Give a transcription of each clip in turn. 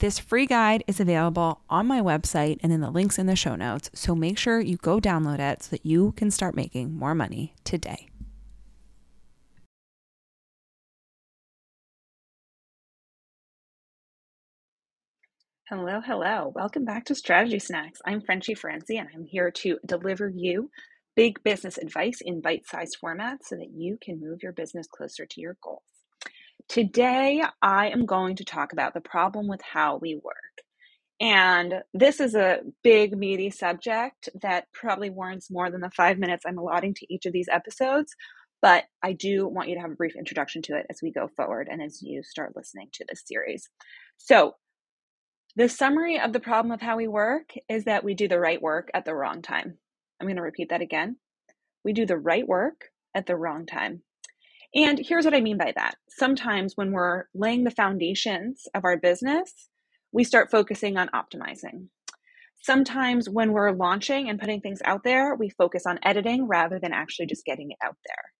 This free guide is available on my website and in the links in the show notes, so make sure you go download it so that you can start making more money today. Hello, hello. Welcome back to Strategy Snacks. I'm Frenchie Ferenczi, and I'm here to deliver you big business advice in bite sized formats so that you can move your business closer to your goals. Today, I am going to talk about the problem with how we work. And this is a big, meaty subject that probably warrants more than the five minutes I'm allotting to each of these episodes. But I do want you to have a brief introduction to it as we go forward and as you start listening to this series. So, the summary of the problem of how we work is that we do the right work at the wrong time. I'm going to repeat that again. We do the right work at the wrong time. And here's what I mean by that. Sometimes when we're laying the foundations of our business, we start focusing on optimizing. Sometimes when we're launching and putting things out there, we focus on editing rather than actually just getting it out there.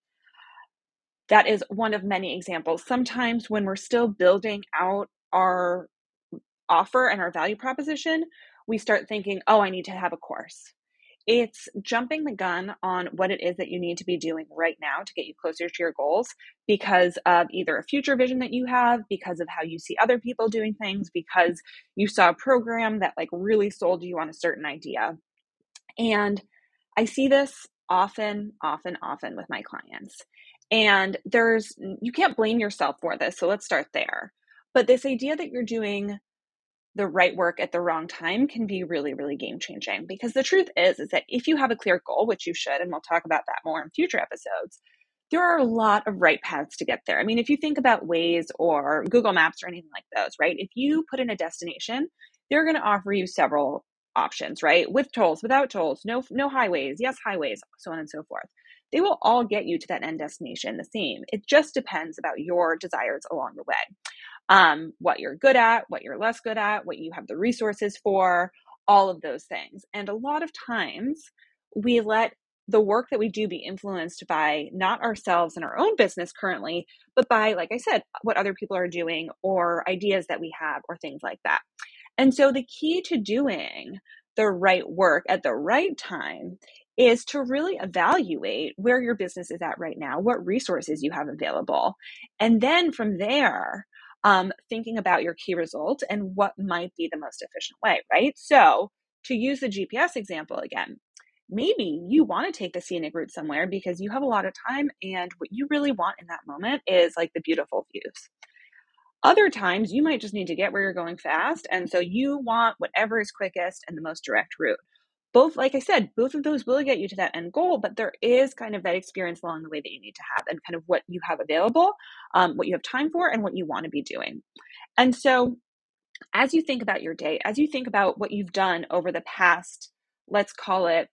That is one of many examples. Sometimes when we're still building out our offer and our value proposition, we start thinking, oh, I need to have a course. It's jumping the gun on what it is that you need to be doing right now to get you closer to your goals because of either a future vision that you have, because of how you see other people doing things, because you saw a program that like really sold you on a certain idea. And I see this often, often, often with my clients. And there's, you can't blame yourself for this. So let's start there. But this idea that you're doing the right work at the wrong time can be really really game changing. Because the truth is is that if you have a clear goal which you should and we'll talk about that more in future episodes there are a lot of right paths to get there. I mean if you think about Waze or google maps or anything like those right? If you put in a destination they're going to offer you several options right? With tolls without tolls no no highways yes highways so on and so forth they will all get you to that end destination the same it just depends about your desires along the way um, what you're good at, what you're less good at, what you have the resources for, all of those things. And a lot of times we let the work that we do be influenced by not ourselves and our own business currently, but by, like I said, what other people are doing or ideas that we have or things like that. And so the key to doing the right work at the right time is to really evaluate where your business is at right now, what resources you have available. And then from there, um, thinking about your key result and what might be the most efficient way, right? So, to use the GPS example again, maybe you want to take the scenic route somewhere because you have a lot of time and what you really want in that moment is like the beautiful views. Other times you might just need to get where you're going fast. And so you want whatever is quickest and the most direct route both like i said both of those will get you to that end goal but there is kind of that experience along the way that you need to have and kind of what you have available um, what you have time for and what you want to be doing. And so as you think about your day as you think about what you've done over the past let's call it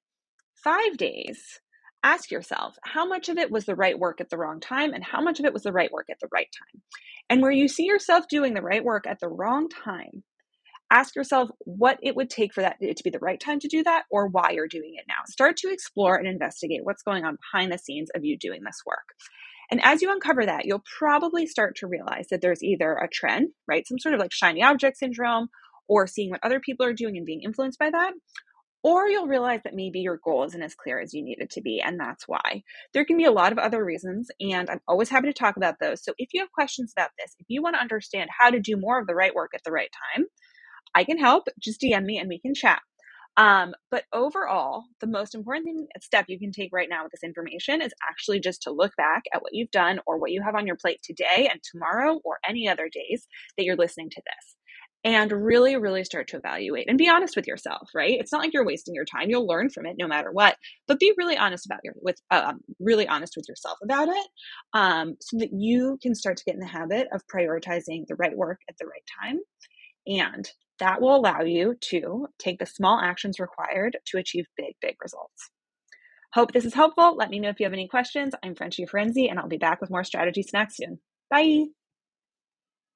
five days ask yourself how much of it was the right work at the wrong time and how much of it was the right work at the right time? And where you see yourself doing the right work at the wrong time ask yourself what it would take for that to be the right time to do that or why you're doing it now. Start to explore and investigate what's going on behind the scenes of you doing this work. And as you uncover that, you'll probably start to realize that there's either a trend, right? Some sort of like shiny object syndrome, or seeing what other people are doing and being influenced by that. Or you'll realize that maybe your goal isn't as clear as you need it to be, and that's why. There can be a lot of other reasons, and I'm always happy to talk about those. So if you have questions about this, if you want to understand how to do more of the right work at the right time, I can help. Just DM me and we can chat. Um, but overall, the most important thing, step you can take right now with this information is actually just to look back at what you've done or what you have on your plate today and tomorrow or any other days that you're listening to this. And really, really start to evaluate and be honest with yourself, right? It's not like you're wasting your time. You'll learn from it no matter what, but be really honest about your, with, um, really honest with yourself about it um, so that you can start to get in the habit of prioritizing the right work at the right time and that will allow you to take the small actions required to achieve big, big results. Hope this is helpful. Let me know if you have any questions. I'm Frenchie Ferenczi, and I'll be back with more strategy snacks soon. Bye.